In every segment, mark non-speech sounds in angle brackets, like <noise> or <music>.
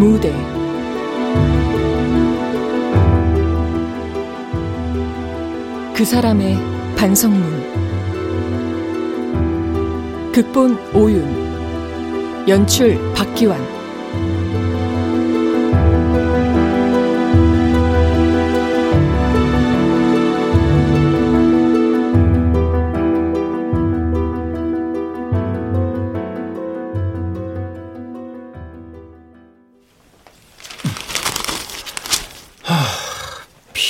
무대. 그 사람의 반성문. 극본 오윤. 연출 박기환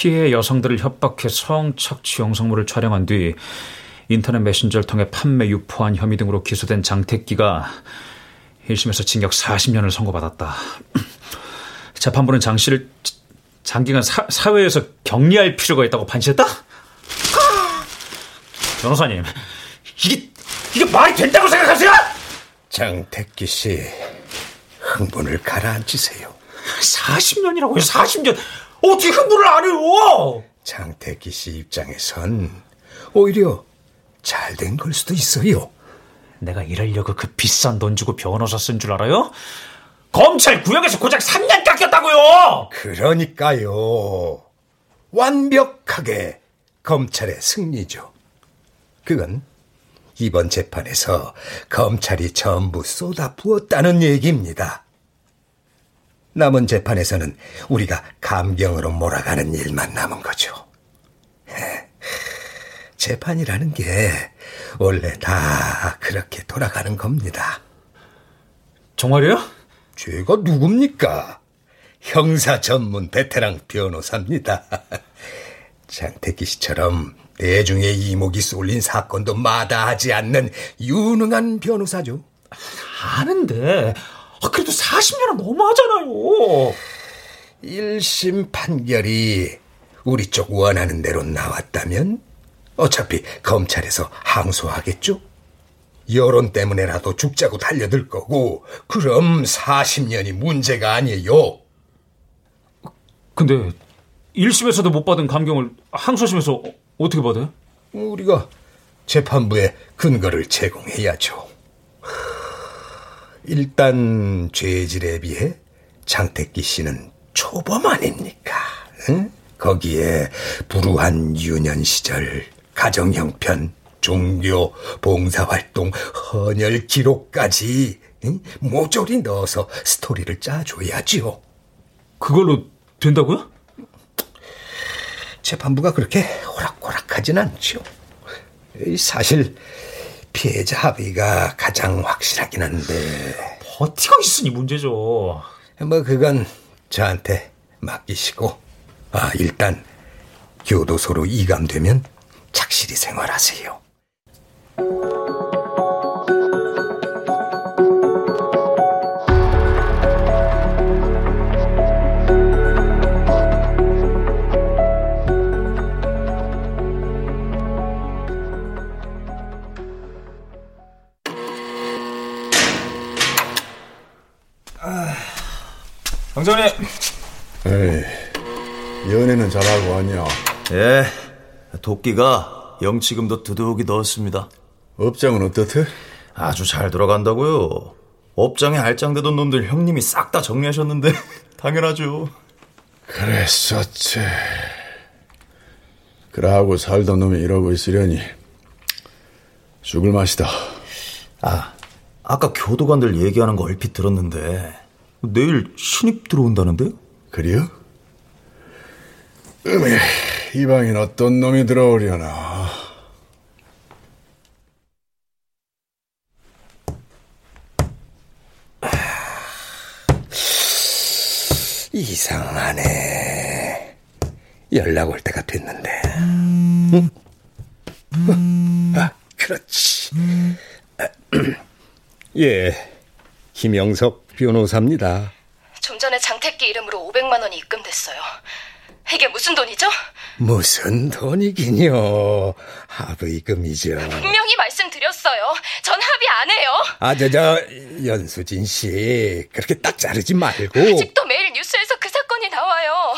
피해 여성들을 협박해 성착취 영상물을 촬영한 뒤 인터넷 메신저를 통해 판매 유포한 혐의 등으로 기소된 장택기가 1심에서 징역 40년을 선고받았다. <clears throat> 재판부는 장 씨를 장기간 사, 사회에서 격리할 필요가 있다고 판시했다? <laughs> 변호사님, 이게, 이게 말이 된다고 생각하세요? 장택기 씨, 흥분을 가라앉히세요. 40년이라고요, 40년. 어떻게 흥분을 안 해요? 장태기 씨 입장에선 오히려 잘 된 걸 수도 있어요. 내가 이러려고 그 비싼 돈 주고 변호사 쓴 줄 알아요? 검찰 구역에서 고작 3년 깎였다고요! 그러니까요. 완벽하게 검찰의 승리죠. 그건 이번 재판에서 검찰이 전부 쏟아 부었다는 얘기입니다. 남은 재판에서는 우리가 감경으로 몰아가는 일만 남은 거죠. 재판이라는 게 원래 다 그렇게 돌아가는 겁니다. 정말요? 죄가 누굽니까? 형사 전문 베테랑 변호사입니다. <laughs> 장태기 씨처럼 대중의 이목이 쏠린 사건도 마다하지 않는 유능한 변호사죠. 아는데 아, 그래도 40년은 너무하잖아요. 1심 판결이 우리 쪽 원하는 대로 나왔다면 어차피 검찰에서 항소하겠죠? 여론 때문에라도 죽자고 달려들 거고 그럼 40년이 문제가 아니에요. 근데 1심에서도 못 받은 감경을 항소심에서 어떻게 받아요? 우리가 재판부에 근거를 제공해야죠. 일단 죄질에 비해 장택기 씨는 초범 아닙니까? 응? 거기에 불우한 유년 시절, 가정 형편, 종교, 봉사활동, 헌혈 기록까지 응? 모조리 넣어서 스토리를 짜줘야지요. 그걸로 된다고요? 재판부가 그렇게 호락호락하진 않죠. 사실 피해자 합의가 가장 확실하긴 한데 버티고 있으니 문제죠. 뭐 그건 저한테 맡기시고 아 일단 교도소로 이감되면 착실히 생활하세요. 강장님. 에이, 연애는 잘하고 왔냐? 예, 도끼가 영치금도 두둑이 넣었습니다. 업장은 어떻대? 아주 잘 돌아간다고요. 업장에 알짱대던 놈들 형님이 싹 다 정리하셨는데 <laughs> 당연하죠. 그랬었지. 그러고 살던 놈이 이러고 있으려니 죽을 맛이다. 아, 아까 교도관들 얘기하는 거 얼핏 들었는데 내일 신입 들어온다는데요? 그래요? 음에 이 방엔 어떤 놈이 들어오려나. 이상하네. 연락 올 때가 됐는데. 응? 아, 그렇지. 예, 김영석 변호사입니다. 좀 전에 장택기 이름으로 500만 원이 입금됐어요. 이게 무슨 돈이죠? 무슨 돈이긴요. 합의금이죠. 분명히 말씀드렸어요. 전 합의 안 해요. 아, 저, 저, 연수진 씨. 그렇게 딱 자르지 말고. 아직도 매일 뉴스에서 그 사건이 나와요.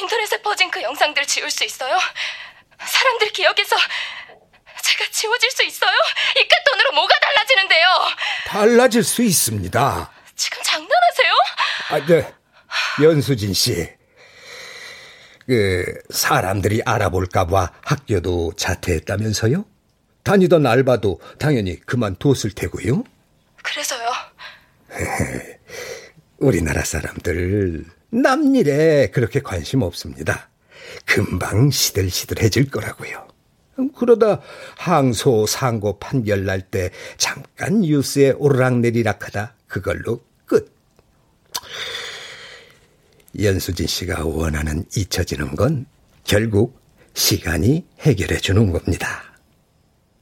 인터넷에 퍼진 그 영상들 지울 수 있어요? 사람들 기억에서 제가 지워질 수 있어요? 이깟 돈으로 뭐가 달라지는데요? 달라질 수 있습니다. 지금 장 아, 네. 연수진 씨. 그, 사람들이 알아볼까봐 학교도 자퇴했다면서요? 다니던 알바도 당연히 그만뒀을 테고요? 그래서요. <laughs> 우리나라 사람들 남일에 그렇게 관심 없습니다. 금방 시들시들해질 거라고요. 그러다 항소 상고 판결 날 때 잠깐 뉴스에 오르락내리락하다 그걸로 끝. 연수진 씨가 원하는 잊혀지는 건 결국 시간이 해결해 주는 겁니다.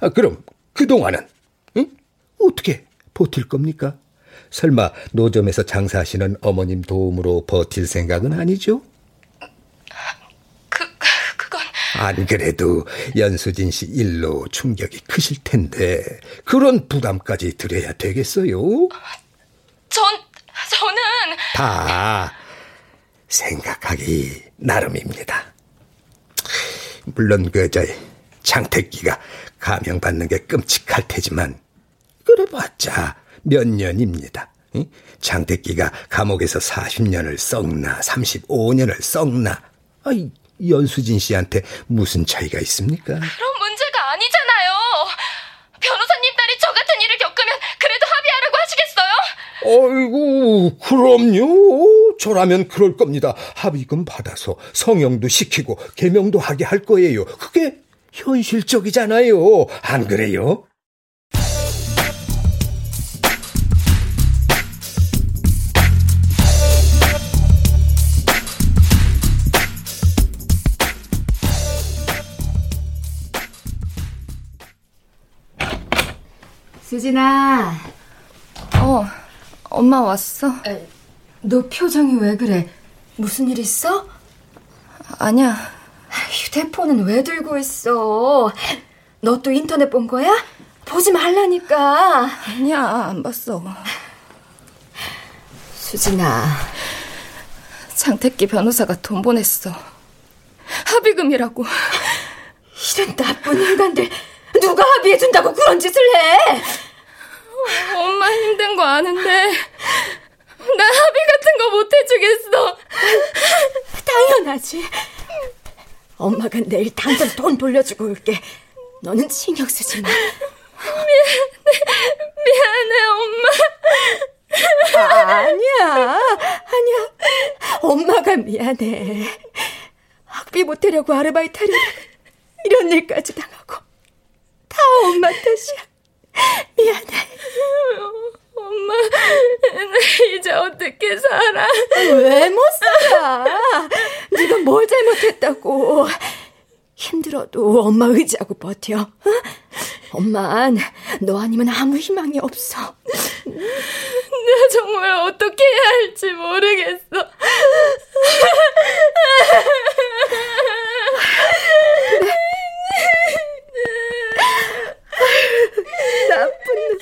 아, 그럼 그동안은 응? 어떻게 버틸 겁니까? 설마 노점에서 장사하시는 어머님 도움으로 버틸 생각은 아니죠? 그, 그건. 안 그래도 연수진 씨 일로 충격이 크실 텐데 그런 부담까지 드려야 되겠어요? 전, 저는. 다 생각하기 나름입니다. 물론 그저 장택기가 감형받는 게 끔찍할 테지만 그래봤자 몇 년입니다. 장택기가 감옥에서 40년을 썩나 35년을 썩나 아이, 연수진 씨한테 무슨 차이가 있습니까? 그런 문제가 아니잖아요. 변호사님 딸이 저 같은 일을 겪으면 그래도 합의하라고 하시겠어요? 아이고, 그럼요. 저라면 그럴 겁니다. 합의금 받아서 성형도 시키고 개명도 하게 할 거예요. 그게 현실적이잖아요. 안 그래요? 수진아. 어, 엄마 왔어? 에, 너 표정이 왜 그래? 무슨 일 있어? 아니야. 휴대폰은 왜 들고 있어? 너 또 인터넷 본 거야? 보지 말라니까. 아니야, 안 봤어. 수진아. 장택기 변호사가 돈 보냈어. 합의금이라고. 이런 나쁜 인간들. 누가 합의해준다고 그런 짓을 해? 엄마 힘든 거 아는데 나 합의 같은 거 못 해주겠어. 당연하지. 엄마가 내일 당장 돈 돌려주고 올게. 너는 신경 쓰지 마. 미안해, 미안해, 엄마. 아, 아니야, 아니야. 엄마가 미안해. 학비 못하려고 아르바이트 하려다가 이런 일까지 당하고. 다 엄마 탓이야. 미안해. 엄마, 이제 어떻게 살아? 왜 못 살아? 네가 뭘 잘못했다고. 힘들어도 엄마 의지하고 버텨. 어? 엄만 너 아니면 아무 희망이 없어. 나 정말 어떻게 해야 할지 모르겠어. 나쁜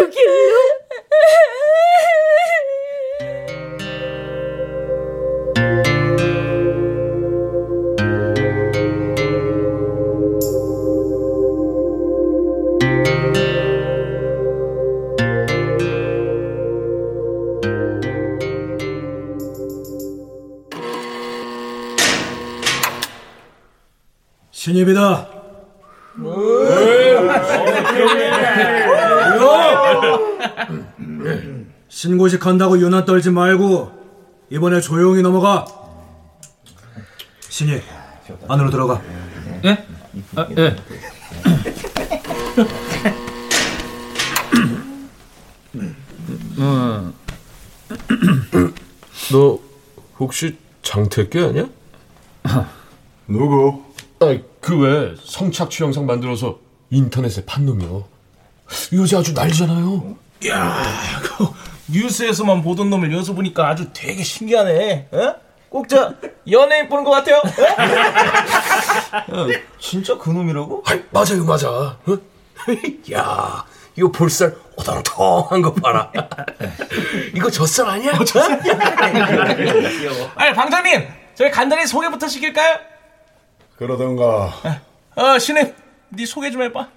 죽일로. 신입이다. 신고식 한다고 유난 떨지 말고 이번에 조용히 넘어가. 신입 안으로 들어가. 예? 아, 예. 음. 너 혹시 장태규 아니야? 누구? 아, 그 왜 성착취 영상 만들어서 인터넷에 판 놈이요. 요새 아주 난리잖아요. 야, 그 뉴스에서만 보던 놈을 여기서 보니까 아주 되게 신기하네. 어? 꼭저 연예인 보는 것 같아요. 어? 야, <laughs> 진짜 그 놈이라고? 아, 맞아요, 맞아. 어? <laughs> 야, 이거 볼살 오동통한 거 봐라. <laughs> 이거 젖살 아니야? 어, 젖살. 아니, 방장님, 저희 간단히 소개부터 시킬까요? 그러던가. 어, 신입, 네 소개 좀 해봐.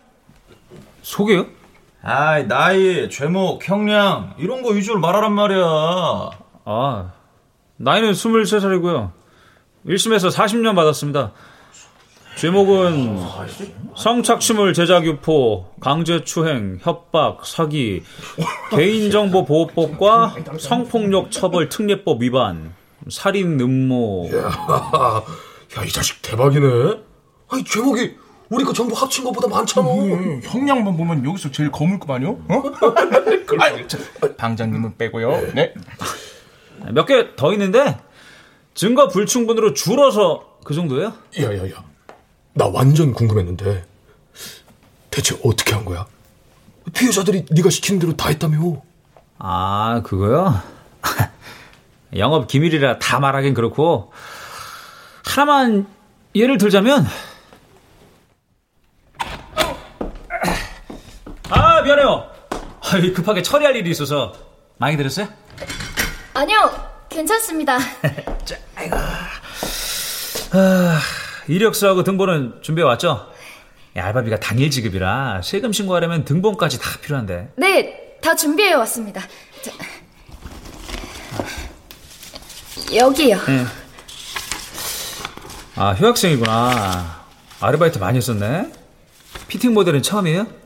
소개요? 아이, 나이, 죄목, 형량, 이런 거 위주로 말하란 말이야. 아, 나이는 23살이고요. 1심에서 40년 받았습니다. 제목은 성착취물 제작 유포, 강제추행, 협박, 사기, 개인정보보호법과 성폭력 처벌 특례법 위반, 살인 음모. 야, 이 자식 대박이네. 아니 제목이 우리 거 전부 합친 것보다 많잖아. 음, 형량만 보면 여기서 제일 거물급 아니요? 어? <laughs> 아니, 저, 방장님은 빼고요. 네. 몇 개 더 있는데 증거 불충분으로 줄어서 그 정도예요? 야야야, 나 완전 궁금했는데 대체 어떻게 한 거야? 피해자들이 네가 시키는 대로 다 했다며. 아, 그거요? <laughs> 영업 기밀이라 다 말하긴 그렇고 하나만 예를 들자면 아 미안해요 급하게 처리할 일이 있어서 많이 들었어요? 아니요, 괜찮습니다. <laughs> 아, 이력서하고 등본은 준비해 왔죠? 알바비가 당일 지급이라 세금 신고하려면 등본까지 다 필요한데 네, 다 준비해 왔습니다. 자, 여기요. 응. 아 휴학생이구나 아르바이트 많이 했었네 피팅 모델은 처음이에요?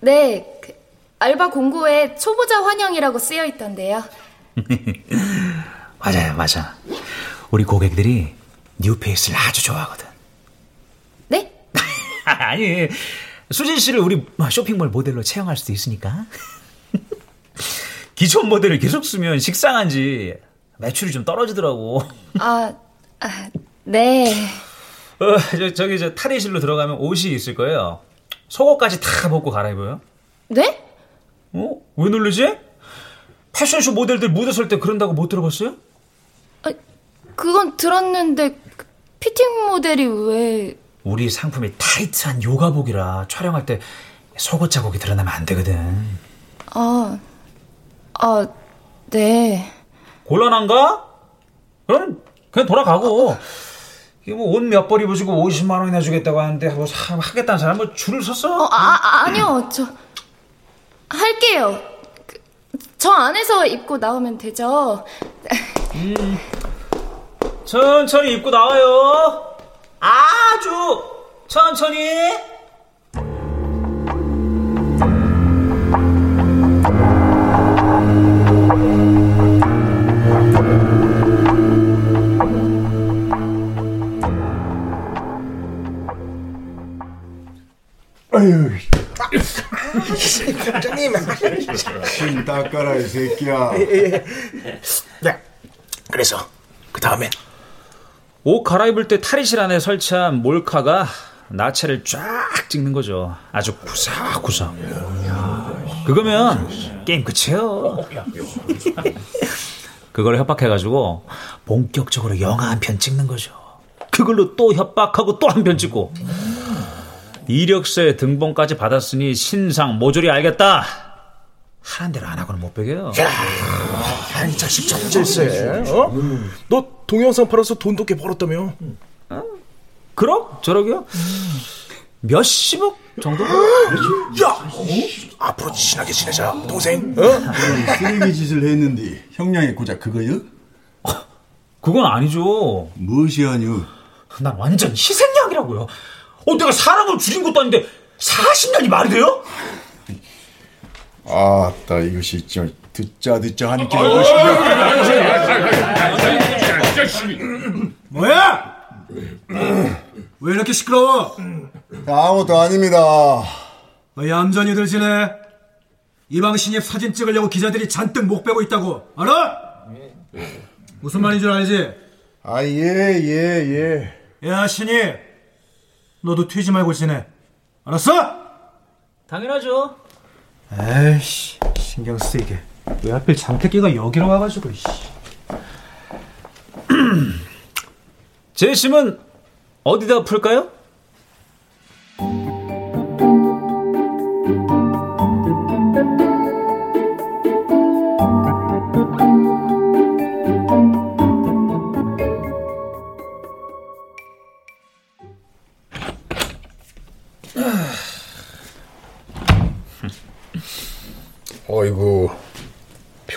네, 그 알바 공고에 초보자 환영이라고 쓰여 있던데요. <laughs> 맞아요 맞아 우리 고객들이 뉴페이스를 아주 좋아하거든 네? <laughs> 아니 수진 씨를 우리 쇼핑몰 모델로 채용할 수도 있으니까 <laughs> 기존 모델을 계속 쓰면 식상한지 매출이 좀 떨어지더라고 아, 아 네. 어, 저, 저기 저 탈의실로 들어가면 옷이 있을 거예요 속옷까지 다 벗고 갈아입어요 네? 어? 왜 놀라지? 패션쇼 모델들 무대 설 때 그런다고 못 들어봤어요? 아, 그건 들었는데 그 피팅 모델이 왜... 우리 상품이 타이트한 요가복이라 촬영할 때 속옷 자국이 드러나면 안 되거든 아, 아, 네. 곤란한가? 그럼 그냥 돌아가고 이게 뭐옷몇 벌 입으시고 50만 원이나 주겠다고 하는데 뭐 사, 하겠다는 사람 뭐 줄을 섰어? 어, 아, 아니요. 저 할게요. 그, 저 안에서 입고 나오면 되죠. 음, 천천히 입고 나와요. 아주 천천히. 아유, 과장님. 침 닦아라, 이 새끼야. 야, 그래서 그 다음엔 옷 갈아입을 때 탈의실 안에 설치한 몰카가 나체를 쫙 찍는 거죠. 아주 구석구석. 그거면 게임 끝이에요. 그걸 협박해가지고 본격적으로 영화 한 편 찍는 거죠. 그걸로 또 협박하고 또 한 편 찍고 이력서에 등본까지 받았으니 신상 모조리 알겠다. 하는 대로 안 하고는 못 베겨요. 야, 이 자식 정질세. 어? 너 동영상 팔아서 돈도 꽤 벌었다며. 그럼 저러게요? 몇십억 정도? 야, 앞으로 친하게 지내자, 동생. 어? 쓰레기 짓을 했는데 형량이 고작 그거요? 그건 아니죠. 무엇이 아니오? 난 완전 희생양이라고요. 어, 내가 사람을 죽인 것도 아닌데 40년이 말이 돼요? 아따 이것이 좀 듣자 듣자 하는 게 뭐야? 왜 이렇게 시끄러워? 아무것도 아닙니다. 너 얌전히들 지내? 이방 신입 사진 찍으려고 기자들이 잔뜩 목 빼고 있다고 알아? 무슨 말인 줄 알지? 아, 예, 예, 예. 야 신입 너도 튀지 말고 지내 알았어? 당연하죠. 에이씨 신경 쓰이게 왜 하필 장태기가 여기로 와가지고 씨. 제 심은 어디다 풀까요?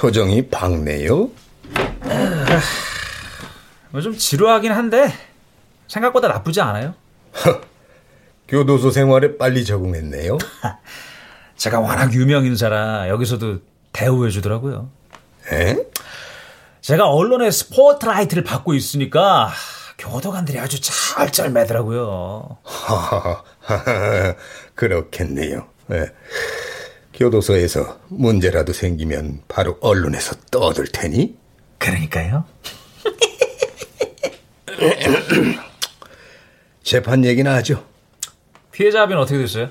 표정이 밝네요. 뭐좀 지루하긴 한데 생각보다 나쁘지 않아요. 교도소 생활에 빨리 적응했네요. <laughs> 제가 워낙 유명 인사라 여기서도 대우해 주더라고요. 에? 제가 언론의 스포트라이트를 받고 있으니까 교도관들이 아주 짤짤 매더라고요. <laughs> 그렇겠네요. 예. 교도소에서 문제라도 생기면 바로 언론에서 떠들 테니. 그러니까요. <laughs> 재판 얘기나 하죠. 피해자 합의는 어떻게 됐어요?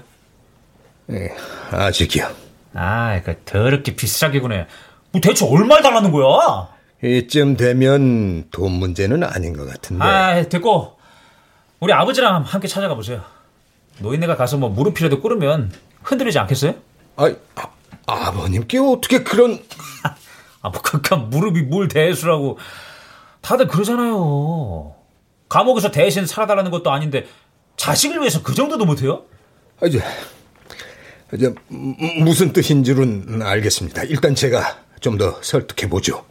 예, 아직이요. 아, 그 더럽게 비싸게 구네. 뭐 대체 얼마를 달라는 거야? 이쯤 되면 돈 문제는 아닌 것 같은데. 아, 됐고. 우리 아버지랑 함께 찾아가 보세요. 노인네가 가서 뭐 무릎이라도 꿇으면 흔들리지 않겠어요? 아, 아 아버님께 어떻게 그런 아, 뭐 그깟 무릎이 뭘 대수라고. 다들 그러잖아요. 감옥에서 대신 살아달라는 것도 아닌데 자식을 위해서 그 정도도 못해요? 아, 이제, 이제 무슨 뜻인 줄은 알겠습니다. 일단 제가 좀 더 설득해 보죠.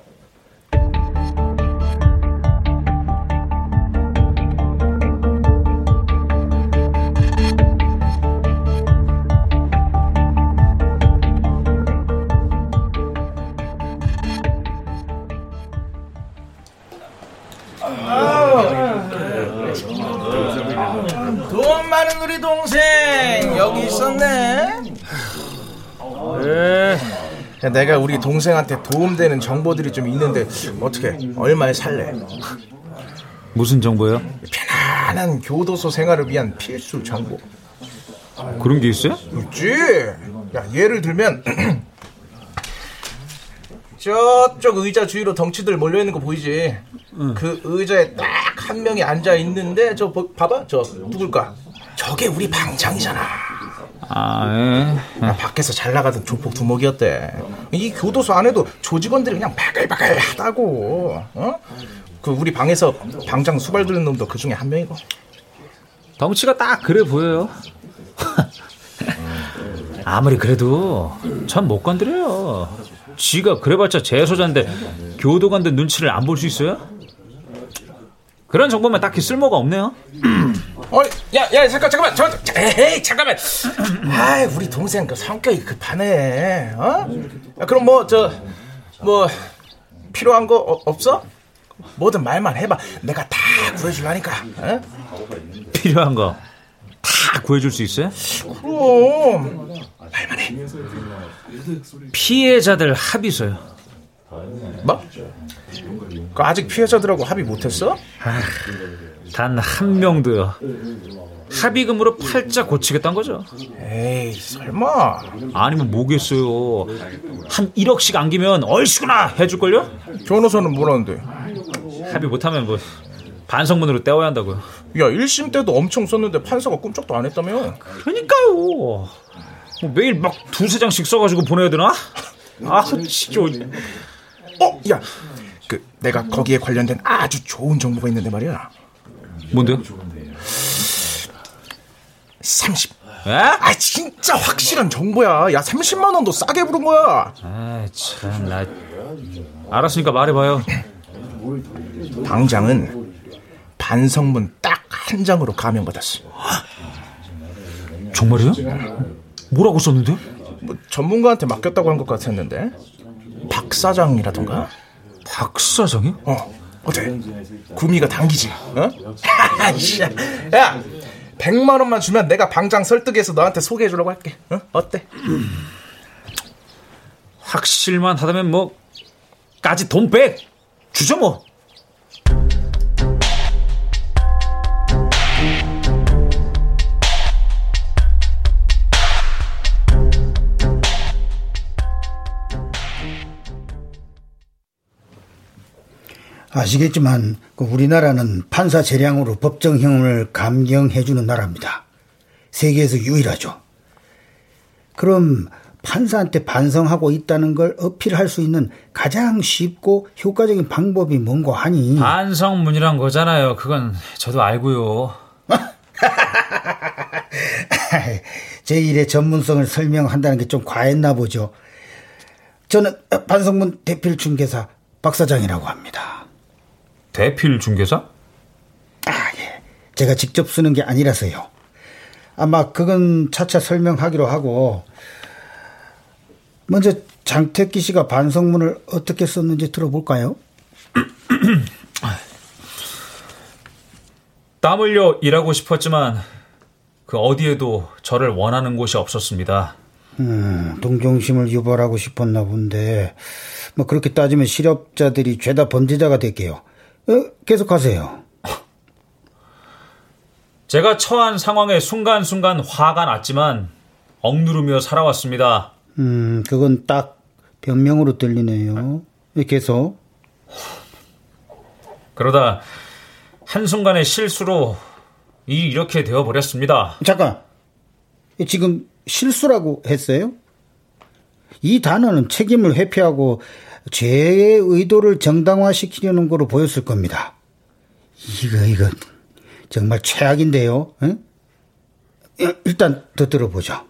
동생 여기 있었네. 야, 내가 우리 동생한테 도움되는 정보들이 좀 있는데 어떻게 얼마에 살래? 무슨 정보요? 편안한 교도소 생활을 위한 필수 정보. 그런 게 있어요? 있지. 야 예를 들면 <clears throat> 저쪽 의자 주위로 덩치들 몰려 있는 거 보이지? 그 의자에 딱 한 명이 앉아 있는데 저 보- 봐봐 저 누굴까? 저게 우리 방장이잖아. 아, 예. 야, 밖에서 잘 나가던 조폭 두목이었대. 이 교도소 안에도 조직원들이 그냥 바글바글 하다고. 어? 그 우리 방에서 방장 수발 들는 놈도 그 중에 한 명이고. 덩치가 딱 그래 보여요. <laughs> 아무리 그래도 전 못 건드려요. 지가 그래봤자 재소자인데 교도관들 눈치를 안 볼 수 있어요? 그런 정보면 딱히 쓸모가 없네요. <clears throat> 어, 야, 야, 잠깐, 잠깐만, 잠깐, 에이, 잠깐만. <clears throat> 아, 우리 동생 그 성격이 급하네. 어? 야, 그럼 뭐 저 뭐 필요한 거 어- 없어? 뭐든 말만 해봐. 내가 다 구해줄라니까. 어? 필요한 거 다 구해줄 수 있어요? 그럼 피해자들 합의서요. 뭐? 그 아직 피해자들하고 합의 못했어? 단한 명도요. 합의금으로 팔자 고치겠다는 거죠. 에이, 설마. 아니면 뭐겠어요. 한 1억씩 안기면 얼씨구나 해줄걸요? 변호사는 뭐라는데? 합의 못하면 뭐 반성문으로 떼어야 한다고요. 야, 1심 때도 엄청 썼는데 판사가 꿈쩍도 안 했다며? 그러니까요. 뭐 매일 막 두세 장씩 써가지고 보내야 되나? 아, 진짜. 어, 야, 그 내가 거기에 관련된 아주 좋은 정보가 있는데 말이야. 뭔데요? 30. 에? 아, 진짜 확실한 정보야. 야, 30만 원도 싸게 부른 거야. 아, 참, 나. 알았으니까 말해봐요. 방장은 반성문 딱 한 장으로 감형받았어. 정말이요? 뭐라고 썼는데? 뭐 전문가한테 맡겼다고 한 것 같았는데. 박 사장이라던가? 박 사장이? 어, 어때? 구미가 당기지, 어? <laughs> 야, 야, 100만 원만 주면 내가 방장 설득해서 너한테 소개해 주려고 할게. 어? 어때? 확실만 하다면 뭐, 까지 돈 백! 주죠 뭐. 아시겠지만 그 우리나라는 판사 재량으로 법정형을 감경해주는 나라입니다. 세계에서 유일하죠. 그럼 판사한테 반성하고 있다는 걸 어필할 수 있는 가장 쉽고 효과적인 방법이 뭔고 하니 반성문이란 거잖아요. 그건 저도 알고요. <laughs> 제 일의 전문성을 설명한다는 게 좀 과했나 보죠. 저는 반성문 대필 중개사 박 사장이라고 합니다. 대필 중개사? 아, 예. 제가 직접 쓰는 게 아니라서요. 아마 그건 차차 설명하기로 하고 먼저 장태기 씨가 반성문을 어떻게 썼는지 들어볼까요? <clears throat> 땀 흘려 일하고 싶었지만 그 어디에도 저를 원하는 곳이 없었습니다. 음, 동정심을 유발하고 싶었나 본데 뭐 그렇게 따지면 실업자들이 죄다 범죄자가 될게요. 어, 계속하세요. 제가 처한 상황에 순간순간 화가 났지만 억누르며 살아왔습니다. 음, 그건 딱 변명으로 들리네요. 계속. 그러다 한순간의 실수로 일이 이렇게 되어 버렸습니다. 잠깐. 지금 실수라고 했어요? 이 단어는 책임을 회피하고 죄의 의도를 정당화시키려는 거로 보였을 겁니다. 이거, 이거, 정말 최악인데요. 응? 일단 더 들어보죠.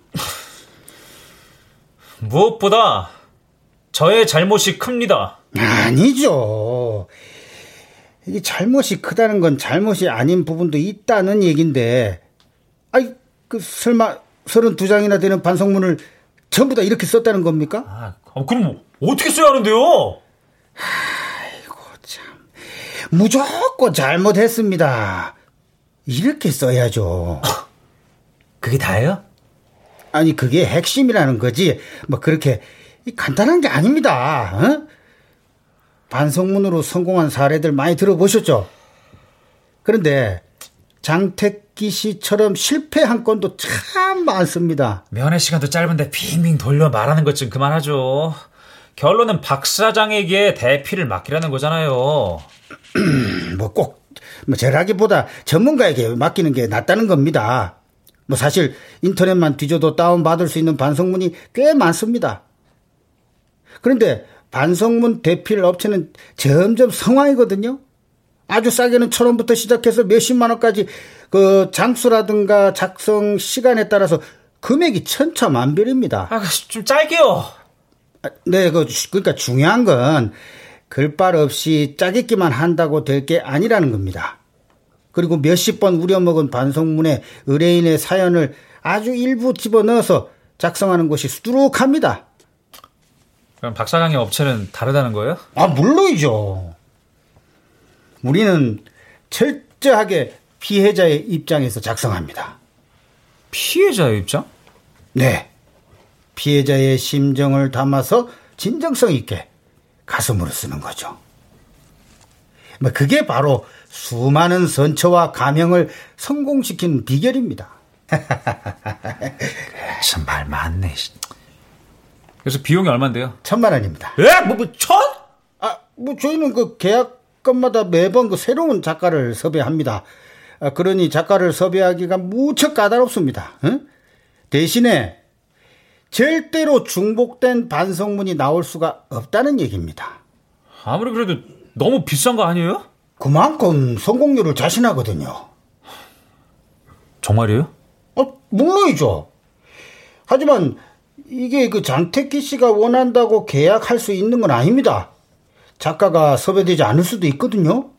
무엇보다 저의 잘못이 큽니다. 아니죠. 이게 잘못이 크다는 건 잘못이 아닌 부분도 있다는 얘긴데, 아이, 그, 설마, 32장이나 되는 반성문을 전부 다 이렇게 썼다는 겁니까? 아, 그럼 어떻게 써야 하는데요? 아이고, 참. 무조건 잘못했습니다. 이렇게 써야죠. 그게 다예요? 아니, 그게 핵심이라는 거지. 뭐, 그렇게 간단한 게 아닙니다. 어? 반성문으로 성공한 사례들 많이 들어보셨죠? 그런데 장택기 씨처럼 실패한 건도 참 많습니다. 면회 시간도 짧은데 빙빙 돌려 말하는 것 좀 그만하죠. 결론은 박 사장에게 대피를 맡기라는 거잖아요. <clears throat> 뭐 꼭, 뭐 제라기보다 전문가에게 맡기는 게 낫다는 겁니다. 뭐 사실 인터넷만 뒤져도 다운받을 수 있는 반성문이 꽤 많습니다. 그런데 반성문 대필 업체는 점점 성황이거든요. 아주 싸게는 천 원부터 시작해서 몇십만 원까지 그 장수라든가 작성 시간에 따라서 금액이 천차만별입니다. 아, 좀 짧게요. 아, 네, 그 그러니까 중요한 건 글빨 없이 짜깁기만 한다고 될 게 아니라는 겁니다. 그리고 몇십 번 우려먹은 반성문에 의뢰인의 사연을 아주 일부 집어넣어서 작성하는 것이 수두룩합니다. 그럼 박사장의 업체는 다르다는 거예요? 아, 물론이죠. 우리는 철저하게 피해자의 입장에서 작성합니다. 피해자의 입장? 네. 피해자의 심정을 담아서 진정성 있게 가슴으로 쓰는 거죠. 뭐 그게 바로 수많은 선처와 감형을 성공시킨 비결입니다. <laughs> 참말 많네. 그래서 비용이 얼마인데요? 천만 원입니다. 에? 뭐, 뭐 천? 아, 뭐 저희는 그 계약건마다 매번 그 새로운 작가를 섭외합니다. 아, 그러니 작가를 섭외하기가 무척 까다롭습니다. 응? 대신에 절대로 중복된 반성문이 나올 수가 없다는 얘기입니다. 아무리 그래도 너무 비싼 거 아니에요? 그만큼 성공률을 자신하거든요. 정말이에요? 어, 물론이죠. 하지만 이게 그 장태기 씨가 원한다고 계약할 수 있는 건 아닙니다. 작가가 섭외되지 않을 수도 있거든요.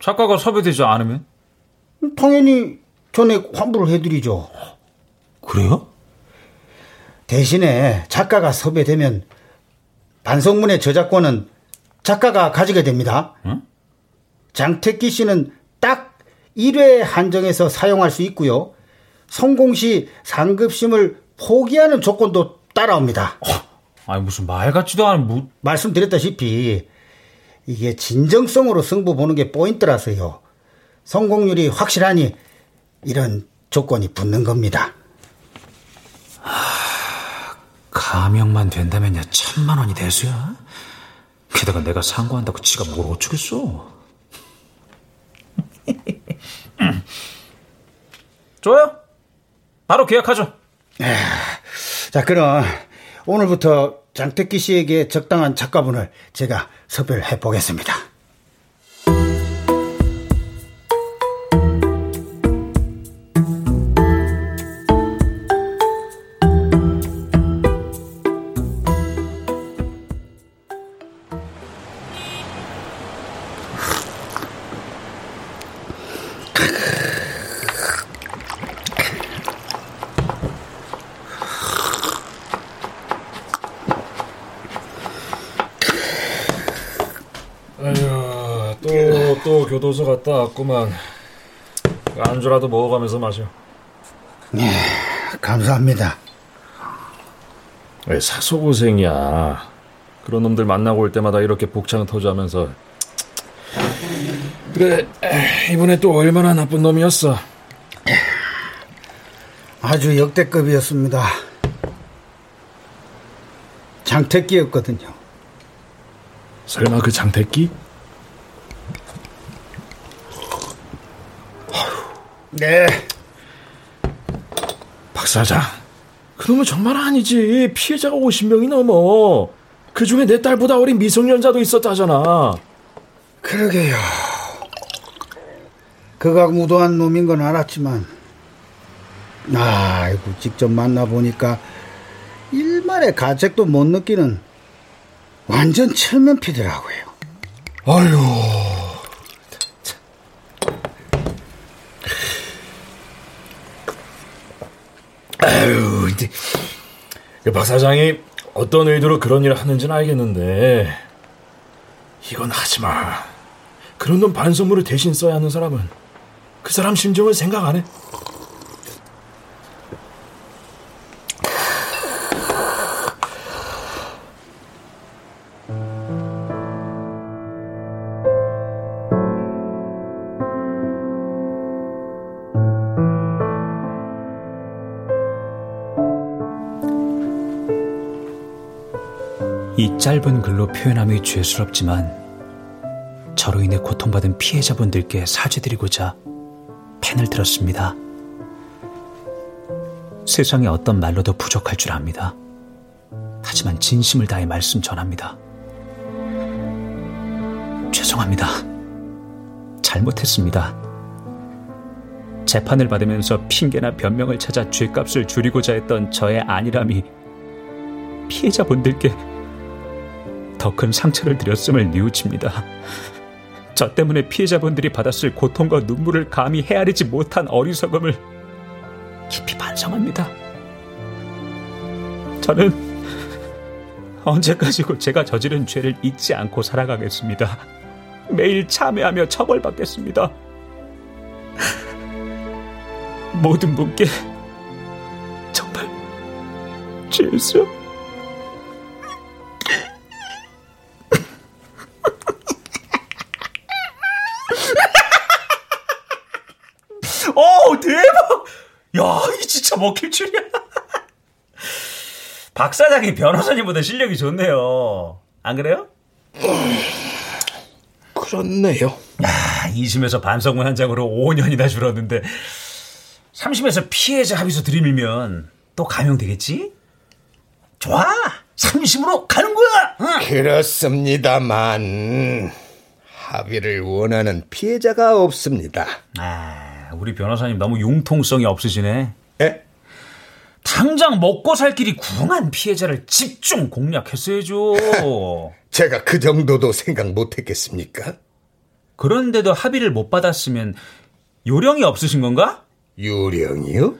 작가가 섭외되지 않으면? 당연히 전액 환불을 해드리죠. 그래요? 대신에 작가가 섭외되면 반성문의 저작권은 작가가 가지게 됩니다. 응? 장태기 씨는 딱 1회 한정해서 사용할 수 있고요. 성공 시 상급심을 포기하는 조건도 따라옵니다. 어, 아니 무슨 말 같지도 않은 무... 말씀드렸다시피 이게 진정성으로 승부 보는 게 포인트라서요. 성공률이 확실하니 이런 조건이 붙는 겁니다. 하, 가명만 된다면야 천만 원이 대수야. 게다가 내가 상고한다고 지가 뭘 어쩌겠어. <laughs> 좋아요. 바로 계약하죠. 자, 그럼 오늘부터 장택기 씨에게 적당한 작가분을 제가 섭외를 해보겠습니다. 갔다 왔구만. 안주라도 먹어가면서 마셔. 예, 감사합니다. 왜 사소 고생이야. 그런 놈들 만나고 올 때마다 이렇게 복창 터져하면서 그래 이번에 또 얼마나 나쁜 놈이었어. 아주 역대급이었습니다. 장택기였거든요. 설마 그 장택기? 네. 박 사장, 그놈은 정말 아니지. 피해자가 50명이 넘어. 그 중에 내 딸보다 어린 미성년자도 있었다잖아. 그러게요. 그가 무도한 놈인 건 알았지만, 아이고, 직접 만나보니까 일말의 가책도 못 느끼는 완전 철면피더라고요. 아유. 아유, 박 사장이 어떤 의도로 그런 일을 하는지는 알겠는데 이건 하지 마. 그런 놈 반성문을 대신 써야 하는 사람은 그 사람 심정을 생각 안 해. 짧은 글로 표현함이 죄스럽지만 저로 인해 고통받은 피해자분들께 사죄드리고자 펜을 들었습니다. 세상에 어떤 말로도 부족할 줄 압니다. 하지만 진심을 다해 말씀 전합니다. 죄송합니다. 잘못했습니다. 재판을 받으면서 핑계나 변명을 찾아 죄값을 줄이고자 했던 저의 안일함이 피해자분들께 더 큰 상처를 드렸음을 뉘우칩니다. 저 때문에 피해자분들이 받았을 고통과 눈물을 감히 헤아리지 못한 어리석음을 깊이 반성합니다. 저는 언제까지고 제가 저지른 죄를 잊지 않고 살아가겠습니다. 매일 참회하며 처벌받겠습니다. 모든 분께 정말 죄수 이 진짜 먹힐 줄이야. <laughs> 박 사장이 변호사님보다 실력이 좋네요. 안 그래요? 그렇네요. 야, 2심에서 반성문 한 장으로 5년이나 줄었는데 3심에서 피해자 합의서 들이밀면 또 감형되겠지? 좋아! 3심으로 가는 거야! 응. 그렇습니다만 합의를 원하는 피해자가 없습니다. 아, 우리 변호사님 너무 융통성이 없으시네. 예? 당장 먹고 살 길이 궁한 피해자를 집중 공략했어야죠. <laughs> 제가 그 정도도 생각 못 했겠습니까? 그런데도 합의를 못 받았으면 요령이 없으신 건가? 요령이요?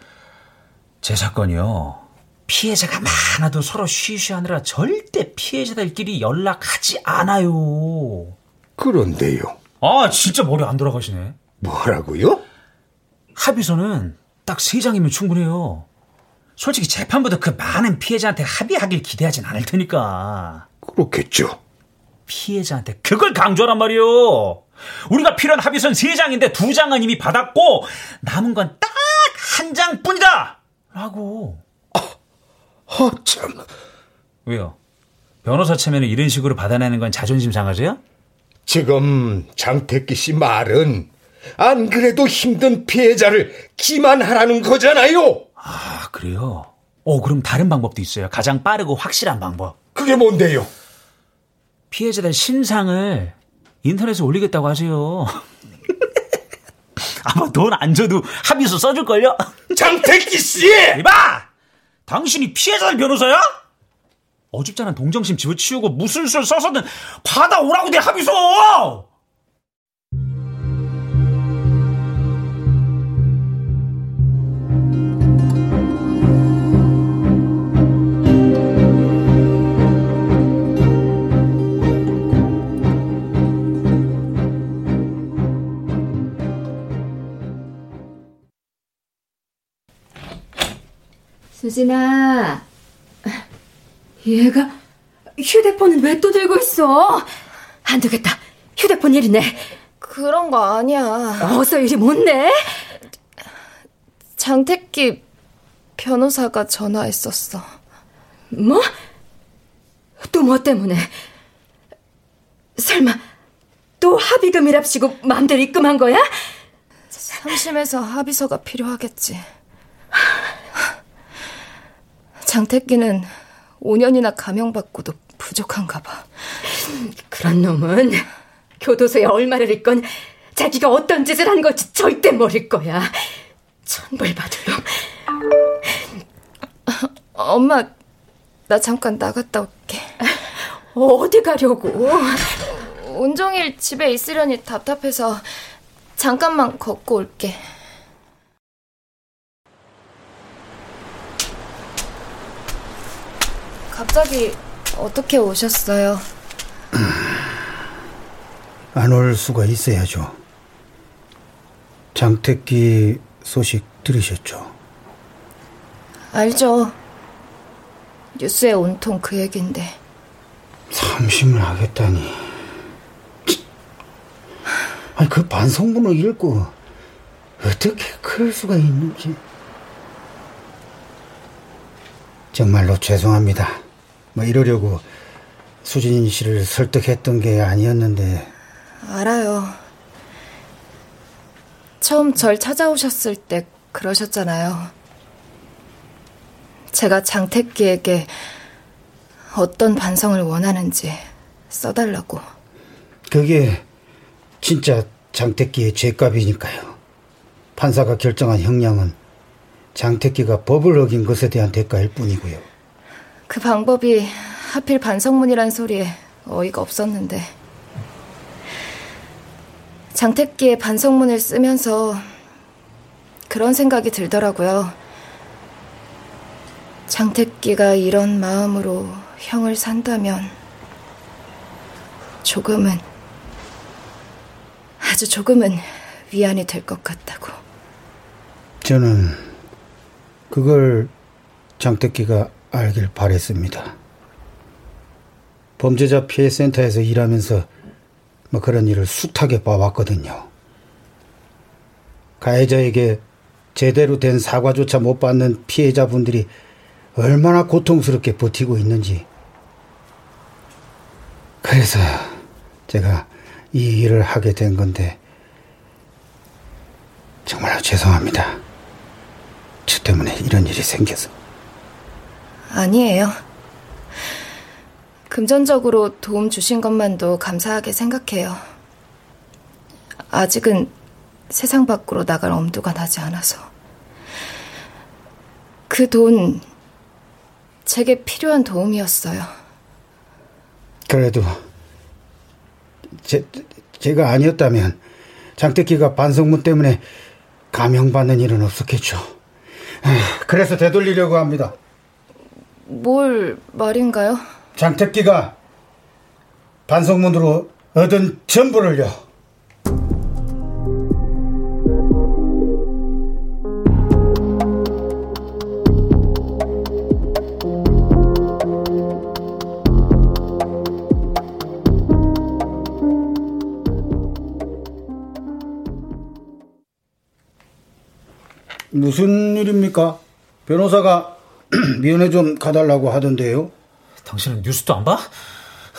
제 사건이요. 피해자가 많아도 서로 쉬쉬하느라 절대 피해자들끼리 연락하지 않아요. 그런데요. 아, 진짜 머리 안 돌아가시네. 뭐라고요? 합의서는 딱 세 장이면 충분해요. 솔직히 재판보다 그 많은 피해자한테 합의하길 기대하진 않을 테니까. 그렇겠죠. 피해자한테 그걸 강조하란 말이요. 우리가 필요한 합의서는 세 장인데 두 장은 이미 받았고 남은 건 딱 한 장뿐이다. 라고. 아, 아, 참. 왜요? 변호사 체면을 이런 식으로 받아내는 건 자존심 상하세요? 지금 장태기 씨 말은 안 그래도 힘든 피해자를 기만하라는 거잖아요. 아, 그래요? 어, 그럼 다른 방법도 있어요. 가장 빠르고 확실한 방법. 그게 뭔데요? 피해자들 신상을 인터넷에 올리겠다고 하세요. <laughs> 아마 돈 안 줘도 합의서 써줄걸요? 장태기 씨! 이봐! 당신이 피해자들 변호사야? 어줍잖은 동정심 집어치우고 무슨 수를 써서든 받아오라고 내 합의서! 수진아, 얘가 휴대폰은 왜 또 들고 있어? 안 되겠다. 휴대폰 일이네. 그런 거 아니야. 어서 일이 뭔데? 장택기 변호사가 전화했었어. 뭐? 또 뭐 때문에? 설마 또 합의금이랍시고 마음대로 입금한 거야? 삼심에서 합의서가 필요하겠지. 장택기는 5년이나 감형받고도 부족한가 봐. 그런 놈은 교도소에 얼마를 있건 자기가 어떤 짓을 한 건지 절대 모를 거야. 천벌 받을 놈. 엄마, 나 잠깐 나갔다 올게. 어디 가려고? 온종일 집에 있으려니 답답해서 잠깐만 걷고 올게. 갑자기 어떻게 오셨어요? <clears throat> 안 올 수가 있어야죠. 장택기 소식 들으셨죠? 알죠. 뉴스에 온통 그 얘긴데. 삼심을 하겠다니. 아니, 그 반성문을 읽고 어떻게 그럴 수가 있는지. 정말로 죄송합니다. 뭐 이러려고 수진 씨를 설득했던 게 아니었는데. 알아요. 처음 절 찾아오셨을 때 그러셨잖아요. 제가 장택기에게 어떤 반성을 원하는지 써달라고. 그게 진짜 장택기의 죄값이니까요. 판사가 결정한 형량은 장택기가 법을 어긴 것에 대한 대가일 뿐이고요. 그 방법이 하필 반성문이란 소리에 어이가 없었는데. 장택기의 반성문을 쓰면서 그런 생각이 들더라고요. 장택기가 이런 마음으로 형을 산다면 조금은 아주 조금은 위안이 될 것 같다고. 저는 그걸 장택기가 알길 바랬습니다. 범죄자 피해 센터에서 일하면서 뭐 그런 일을 숱하게 봐왔거든요. 가해자에게 제대로 된 사과조차 못 받는 피해자분들이 얼마나 고통스럽게 버티고 있는지. 그래서 제가 이 일을 하게 된 건데, 정말 죄송합니다. 저 때문에 이런 일이 생겨서. 아니에요. 금전적으로 도움 주신 것만도 감사하게 생각해요. 아직은 세상 밖으로 나갈 엄두가 나지 않아서. 그 돈, 제게 필요한 도움이었어요. 그래도, 제, 제가 아니었다면, 장택기가 반성문 때문에 감형받는 일은 없었겠죠. 그래서 되돌리려고 합니다. 뭘 말인가요? 장택기가 반성문으로 얻은 전부를요. 무슨 일입니까? 변호사가 <clears throat> 면회 좀 가달라고 하던데요. 당신은 뉴스도 안 봐?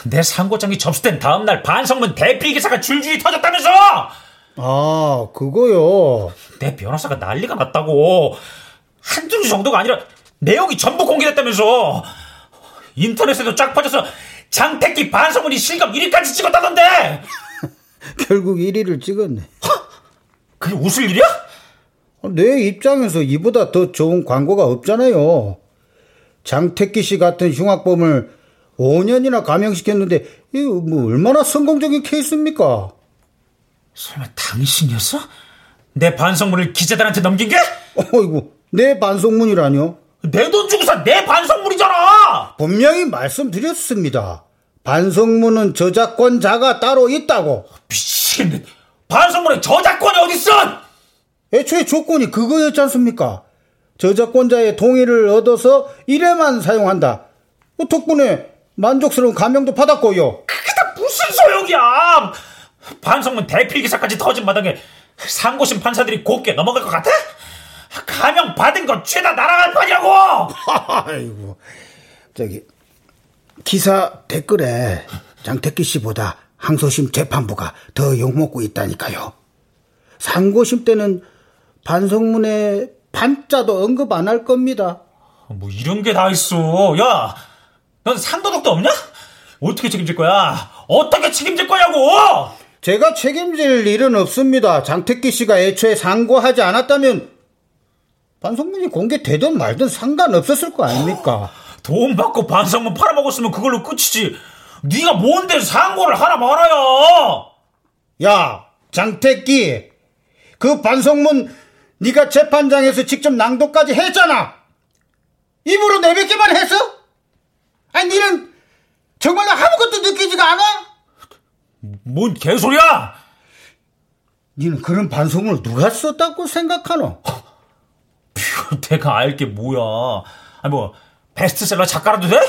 내 상고장이 접수된 다음날 반성문 대피 기사가 줄줄이 터졌다면서! 아, 그거요. 내 변호사가 난리가 났다고. 한두 주 정도가 아니라 내용이 전부 공개됐다면서. 인터넷에도 쫙 퍼져서 장택기 반성문이 실감 1위까지 찍었다던데! <laughs> 결국 1위를 찍었네. 그게 웃을 일이야? 내 입장에서 이보다 더 좋은 광고가 없잖아요. 장택기 씨 같은 흉악범을 5년이나 감형시켰는데 이거 뭐 얼마나 성공적인 케이스입니까? 설마 당신이었어? 내 반성문을 기자들한테 넘긴 게? 어이구, 내 반성문이라뇨? 내 돈 주고 산 내 반성문이잖아! 분명히 말씀드렸습니다. 반성문은 저작권자가 따로 있다고. 미치겠네. 반성문에 저작권이 어딨어? 애초에 조건이 그거였지 않습니까? 저작권자의 동의를 얻어서 1회만 사용한다. 뭐 덕분에 만족스러운 감명도 받았고요. 그게 다 무슨 소용이야! 반성문 대필 기사까지 터진 마당에 상고심 판사들이 곱게 넘어갈 것 같아? 감형 받은 거 죄다 날아갈 거냐고! <laughs> 아이고, 저기 기사 댓글에 장태기 씨보다 항소심 재판부가 더 욕먹고 있다니까요. 상고심 때는 반성문에 반자도 언급 안 할 겁니다. 뭐 이런 게 다 있어. 야, 넌 상도덕도 없냐? 어떻게 책임질 거야? 어떻게 책임질 거냐고! 제가 책임질 일은 없습니다. 장택기 씨가 애초에 상고하지 않았다면 반성문이 공개되든 말든 상관없었을 거 아닙니까? <laughs> 돈 받고 반성문 팔아먹었으면 그걸로 끝이지. 네가 뭔데 상고를 하나 말아요? 야, 장택기. 그 반성문 네가 재판장에서 직접 낭독까지 했잖아. 입으로 내뱉기만 했어? 아니, 니는 정말로 아무것도 느끼지가 않아? 뭔 개소리야? 니는 그런 반성문을 누가 썼다고 생각하노? 내가 알 게 뭐야? 아니 뭐 베스트셀러 작가라도 돼?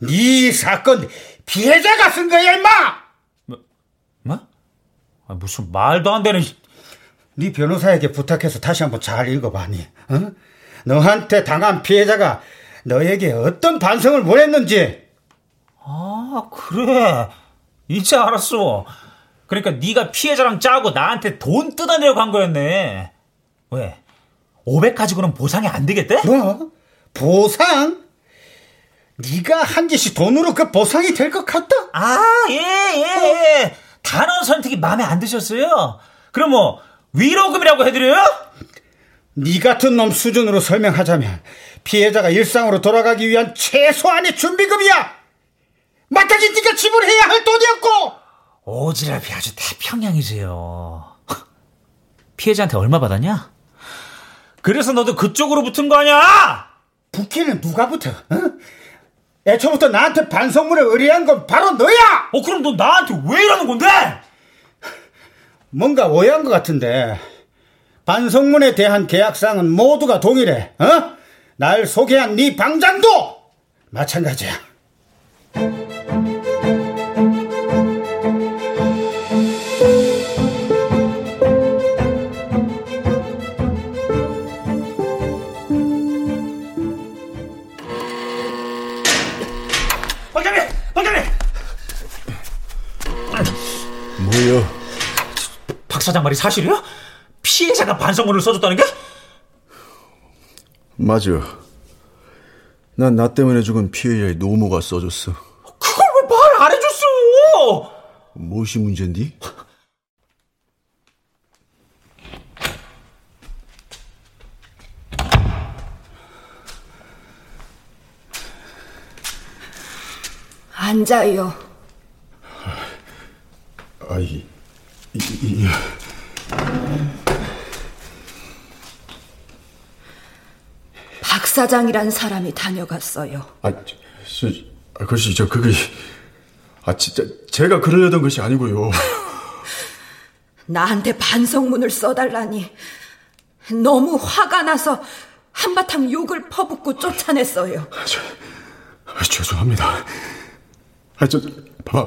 네 사건 피해자가 쓴 거야, 임마! 뭐? 뭐? 아, 무슨 말도 안 되는. 네 변호사에게 부탁해서 다시 한번 잘 읽어봐니. 어? 너한테 당한 피해자가 너에게 어떤 반성을 보냈는지. 아 그래. 이제 알았어. 그러니까 네가 피해자랑 짜고 나한테 돈 뜯어내려고 한 거였네. 왜? 500 가지고는 보상이 안 되겠대? 뭐? 보상? 네가 한 짓이 돈으로 그 보상이 될 것 같다? 아, 예, 예, 예. 단어 선택이 마음에 안 드셨어요? 그럼 뭐 위로금이라고 해드려요? 네 같은 놈 수준으로 설명하자면 피해자가 일상으로 돌아가기 위한 최소한의 준비금이야. 마땅히 네가 지불해야 할 돈이었고. 오지랖이 아주 태평양이세요. 피해자한테 얼마 받았냐? 그래서 너도 그쪽으로 붙은 거 아니야? 붙기는 누가 붙어? 어? 애초부터 나한테 반성문을 의뢰한 건 바로 너야! 어, 그럼 너 나한테 왜 이러는 건데? 뭔가 오해한 것 같은데. 반성문에 대한 계약상은 모두가 동일해. 어? 날 소개한 네 방장도 마찬가지야. 뭐요? 박 사장 말이 사실이야? 피해자가 반성문을 써줬다는 게? 맞아. 난 나 때문에 죽은 피해자의 노모가 써줬어. 그걸 왜 말 안 해줬어? 무엇이 문제인디? 앉아요. 아이, 이, 이, 박 사장이란 사람이 다녀갔어요. 아, 저, 아, 글쎄, 저, 그게, 아, 진짜, 제가 그러려던 것이 아니고요. <laughs> 나한테 반성문을 써달라니 너무 화가 나서 한바탕 욕을 퍼붓고 쫓아냈어요. 저, 아, 죄송합니다. 아, 저, 바,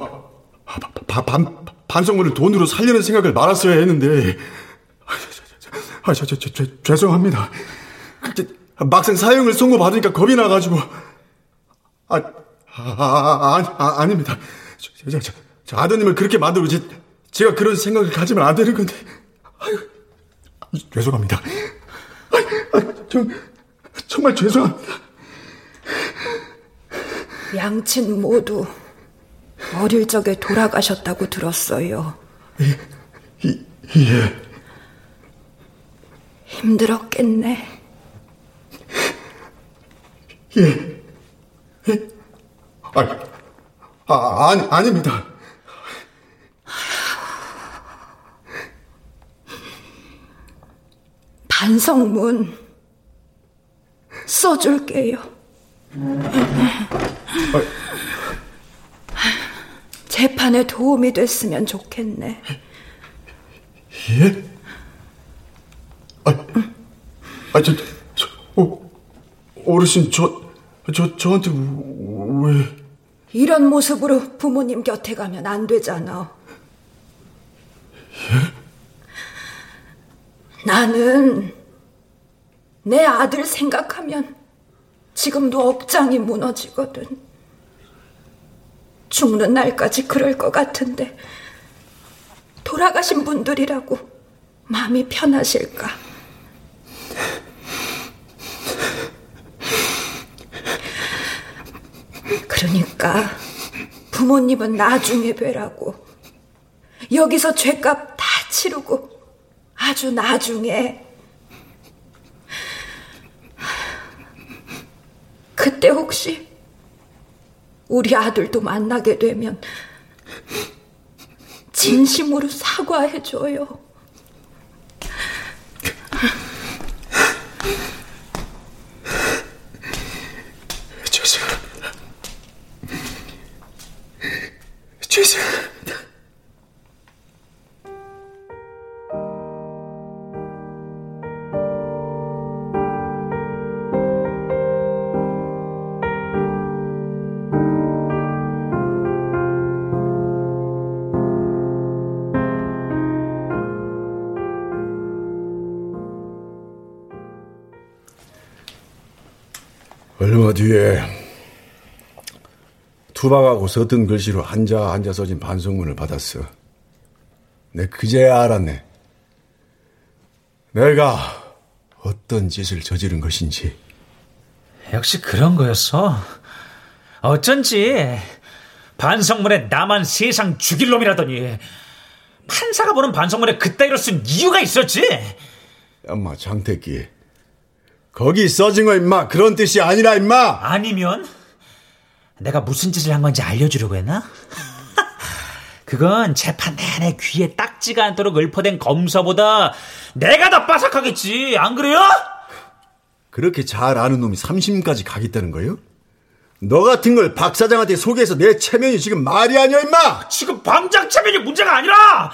바, 바, 반, 반성문을 돈으로 살려는 생각을 말았어야 했는데, 아, 저, 저, 저, 저, 죄송합니다. 저, 막상 사형을 선고받으니까 겁이 나가지고, 아, 아, 아, 아, 아 닙니다 저, 저, 저, 아드님을 그렇게 만들고 제, 제가 그런 생각을 가지면 안 되는 건데, 아유, 죄송합니다. 아, 아, 정, 정말 죄송합니다. 양친 모두 어릴 적에 돌아가셨다고 들었어요. 예. 예. 힘들었겠네. 예. 예. 아, 아, 아니, 아닙니다. 반성문 써줄게요. 재판에 도움이 됐으면 좋겠네. 예? 아, 아 저, 저 어르신, 저, 저, 저한테 왜. 이런 모습으로 부모님 곁에 가면 안 되잖아. 예? 나는 내 아들 생각하면 지금도 억장이 무너지거든. 죽는 날까지 그럴 것 같은데 돌아가신 분들이라고 마음이 편하실까? 그러니까 부모님은 나중에 뵈라고 여기서 죄값 다 치르고 아주 나중에 그때 혹시 우리 아들도 만나게 되면 진심으로 사과해줘요. 죄송합니다. 죄송합니다. 얼마 뒤에 투박하고 서툰 글씨로 한자 한자 써진 반성문을 받았어. 내 그제야 알았네. 내가 어떤 짓을 저지른 것인지. 역시 그런 거였어. 어쩐지 반성문에 나만 세상 죽일 놈이라더니 판사가 보는 반성문에 그따위로 쓴 이유가 있었지. 엄마 장태기. 거기 써진 거 임마 그런 뜻이 아니라 임마. 아니면 내가 무슨 짓을 한 건지 알려주려고 했나? <laughs> 그건 재판 내내 귀에 딱지가 않도록 읊어댄 검사보다 내가 더 빠삭하겠지. 안 그래요? 그렇게 잘 아는 놈이 3심까지 가겠다는 거예요? 너 같은 걸 박 사장한테 소개해서 내 체면이 지금 말이 아니야 임마. 지금 방장 체면이 문제가 아니라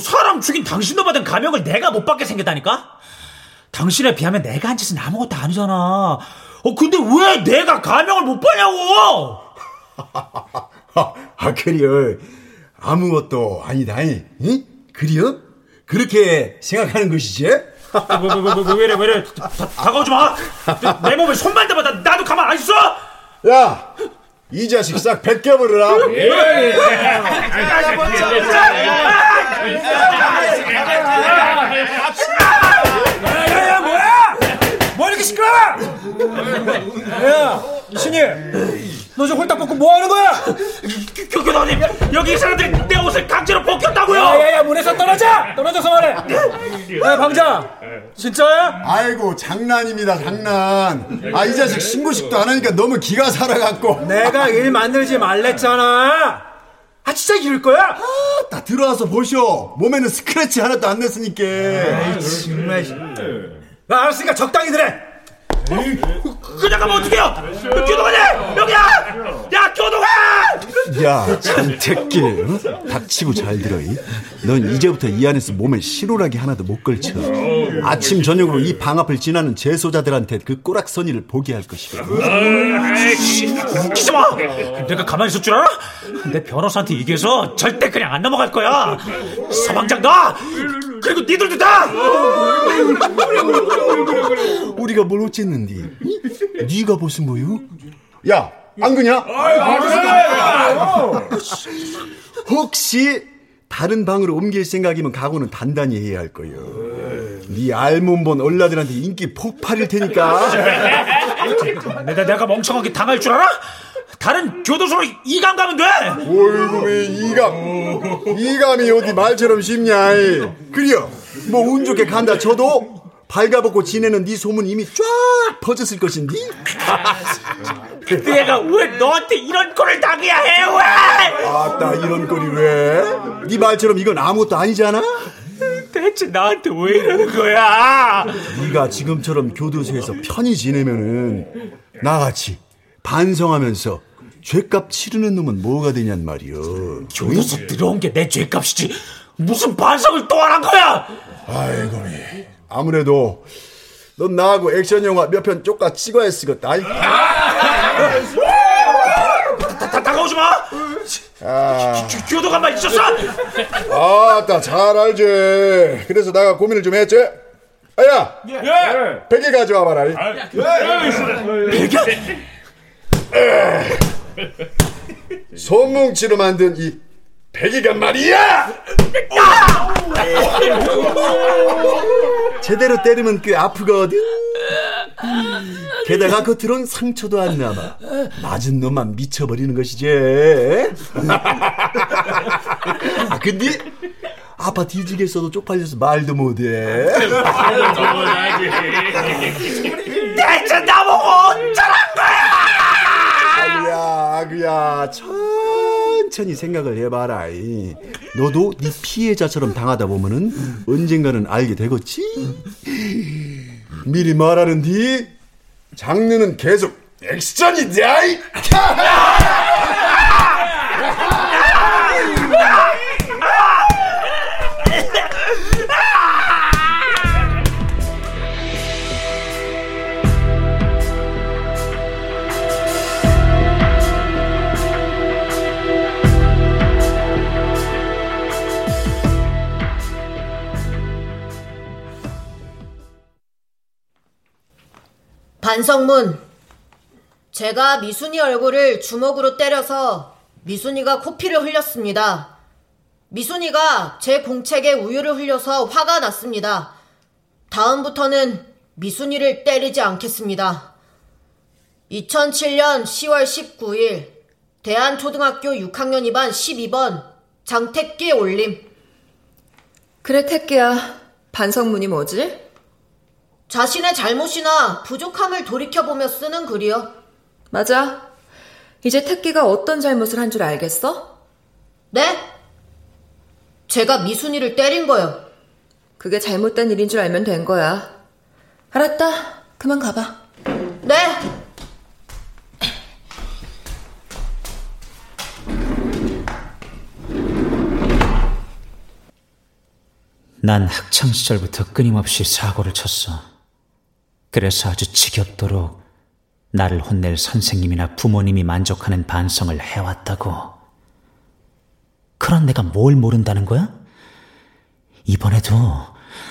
사람 죽인 당신도 받은 가명을 내가 못 받게 생겼다니까? 당신에 비하면 내가 한 짓은 아무것도 아니잖아. 어, 근데 왜 내가 가명을 못 받냐고! 아, 그리요. 아무것도 아니다, 이? 응? 그리요? 그렇게 생각하는 것이지? 왜, 왜, 왜, 왜, 왜 이래, 왜 이래. 다, 다가오지 마! 내, 내 몸에 손만 대봐. 나도 가만 안 있어! 야! 이 자식 싹 벗겨버려라. 예, 예. 야야야 뭐야? 뭐 이렇게 시끄러워? 야 신이 너저 홀딱 벗고 뭐 하는 거야? 교교도님 여기 이 사람들이 내 옷을 강제로 벗겼다고요. 야야야 문에서 떨어져 떨어져서 말해. 야 방장 진짜야? 아이고 장난입니다 장난. 아 이 자식 신고식도 안 하니까 너무 기가 살아갖고. 내가 일 만들지 말랬잖아. 아 진짜 이럴 거야? 아, 다 들어와서 보쇼. 몸에는 스크래치 하나도 안 냈으니까. 에이, 정말. 나 알았으니까 적당히 들래 그냥 가면 어떡해요? 교도관님 여기야! 야 교도관! 야 장택길 응? 닥치고 잘 들어 넌 이제부터 이 안에서 몸에 실오라기 하나도 못 걸쳐 아침 저녁으로 이 방 앞을 지나는 재소자들한테 그 꼬락서니를 보게 할 것이다 웃기지 마! 내가 가만히 있을 줄 알아? 내 변호사한테 얘기해서 절대 그냥 안 넘어갈 거야 서방장 나! 그리고 니들도 다! 우리가 뭘 어쨌는디? 네가 무슨 뭐요? 야, 안 그냐? 혹시 다른 방으로 옮길 생각이면 각오는 단단히 해야 할 거요. 네 알몸본 얼라들한테 인기 폭발일 테니까. <laughs> 내가 내가 멍청하게 당할 줄 알아? 다른 교도소로 이감 가면 돼. 왜 이감? 이감이 어디 말처럼 쉽냐? 그래요. 뭐 운 좋게 간다 쳐도 발가벗고 지내는 네 소문 이미 쫙 퍼졌을 것인데. 내가 왜 너한테 이런 꼴을 당해야 해? 왜? 아따 이런 꼴이 왜? 네 말처럼 이건 아무것도 아니잖아. 대체 나한테 왜 이러는 거야? 네가 지금처럼 교도소에서 편히 지내면은 나같이 반성하면서 죄값 치르는 놈은 뭐가 되냔 말이오. 교도소 들어온 게 내 죄값이지. 무슨 반성을 또안한 거야? 아이고, 아무래도 넌 나하고 액션 영화 몇 편 쪽가 찍어야 쓰겠다. 다, 다가오지 마! 아. 교도관만 있었어! 아따, 잘 알지. 그래서 내가 고민을 좀 했지. 아야! 예! 베개 가져와봐라. 베개? 손뭉치로 만든 이 베개가 말이야! 제대로 때리면 꽤 아프거든. 게다가 겉으론 상처도 안 남아. 맞은 놈만 미쳐버리는 것이지. 아, 근데 아파 뒤지겠어도 쪽팔려서 말도 못해. 대체 나보고 어쩌란 거야! 아구야, 천천히 생각을 해봐라. 너도 네 피해자처럼 당하다 보면은 언젠가는 알게 되겠지? 미리 말하는뒤 장르는 계속 액션이다. <laughs> 반성문. 제가 미순이 얼굴을 주먹으로 때려서 미순이가 코피를 흘렸습니다. 미순이가 제 공책에 우유를 흘려서 화가 났습니다. 다음부터는 미순이를 때리지 않겠습니다. 2007년 10월 19일 대한초등학교 6학년 2반 12번 장택기 올림. 그래 택기야. 반성문이 뭐지? 자신의 잘못이나 부족함을 돌이켜보며 쓰는 글이요. 맞아. 이제 택기가 어떤 잘못을 한 줄 알겠어? 네? 제가 미순이를 때린 거요. 그게 잘못된 일인 줄 알면 된 거야. 알았다. 그만 가봐. 네. 난 학창 시절부터 끊임없이 사고를 쳤어. 그래서 아주 지겹도록 나를 혼낼 선생님이나 부모님이 만족하는 반성을 해왔다고. 그런 내가 뭘 모른다는 거야? 이번에도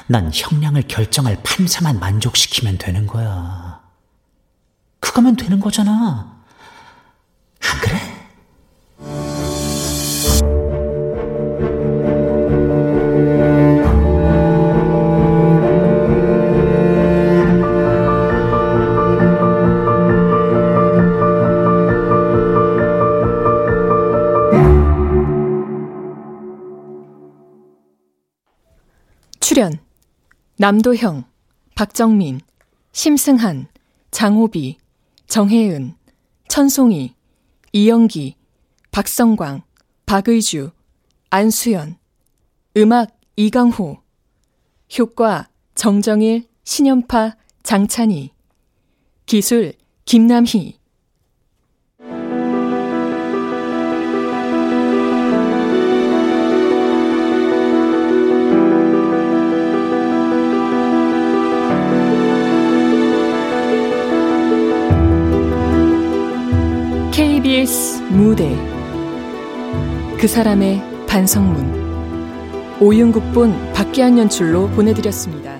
난 형량을 결정할 판사만 만족시키면 되는 거야. 그거면 되는 거잖아. 안 그래? 남도형, 박정민, 심승한, 장호비, 정혜은, 천송이, 이영기, 박성광, 박의주, 안수연, 음악 이강호, 효과 정정일, 신연파, 장찬희, 기술 김남희, KBS 무대 그 사람의 반성문 오윤국본 박기한 연출로 보내드렸습니다.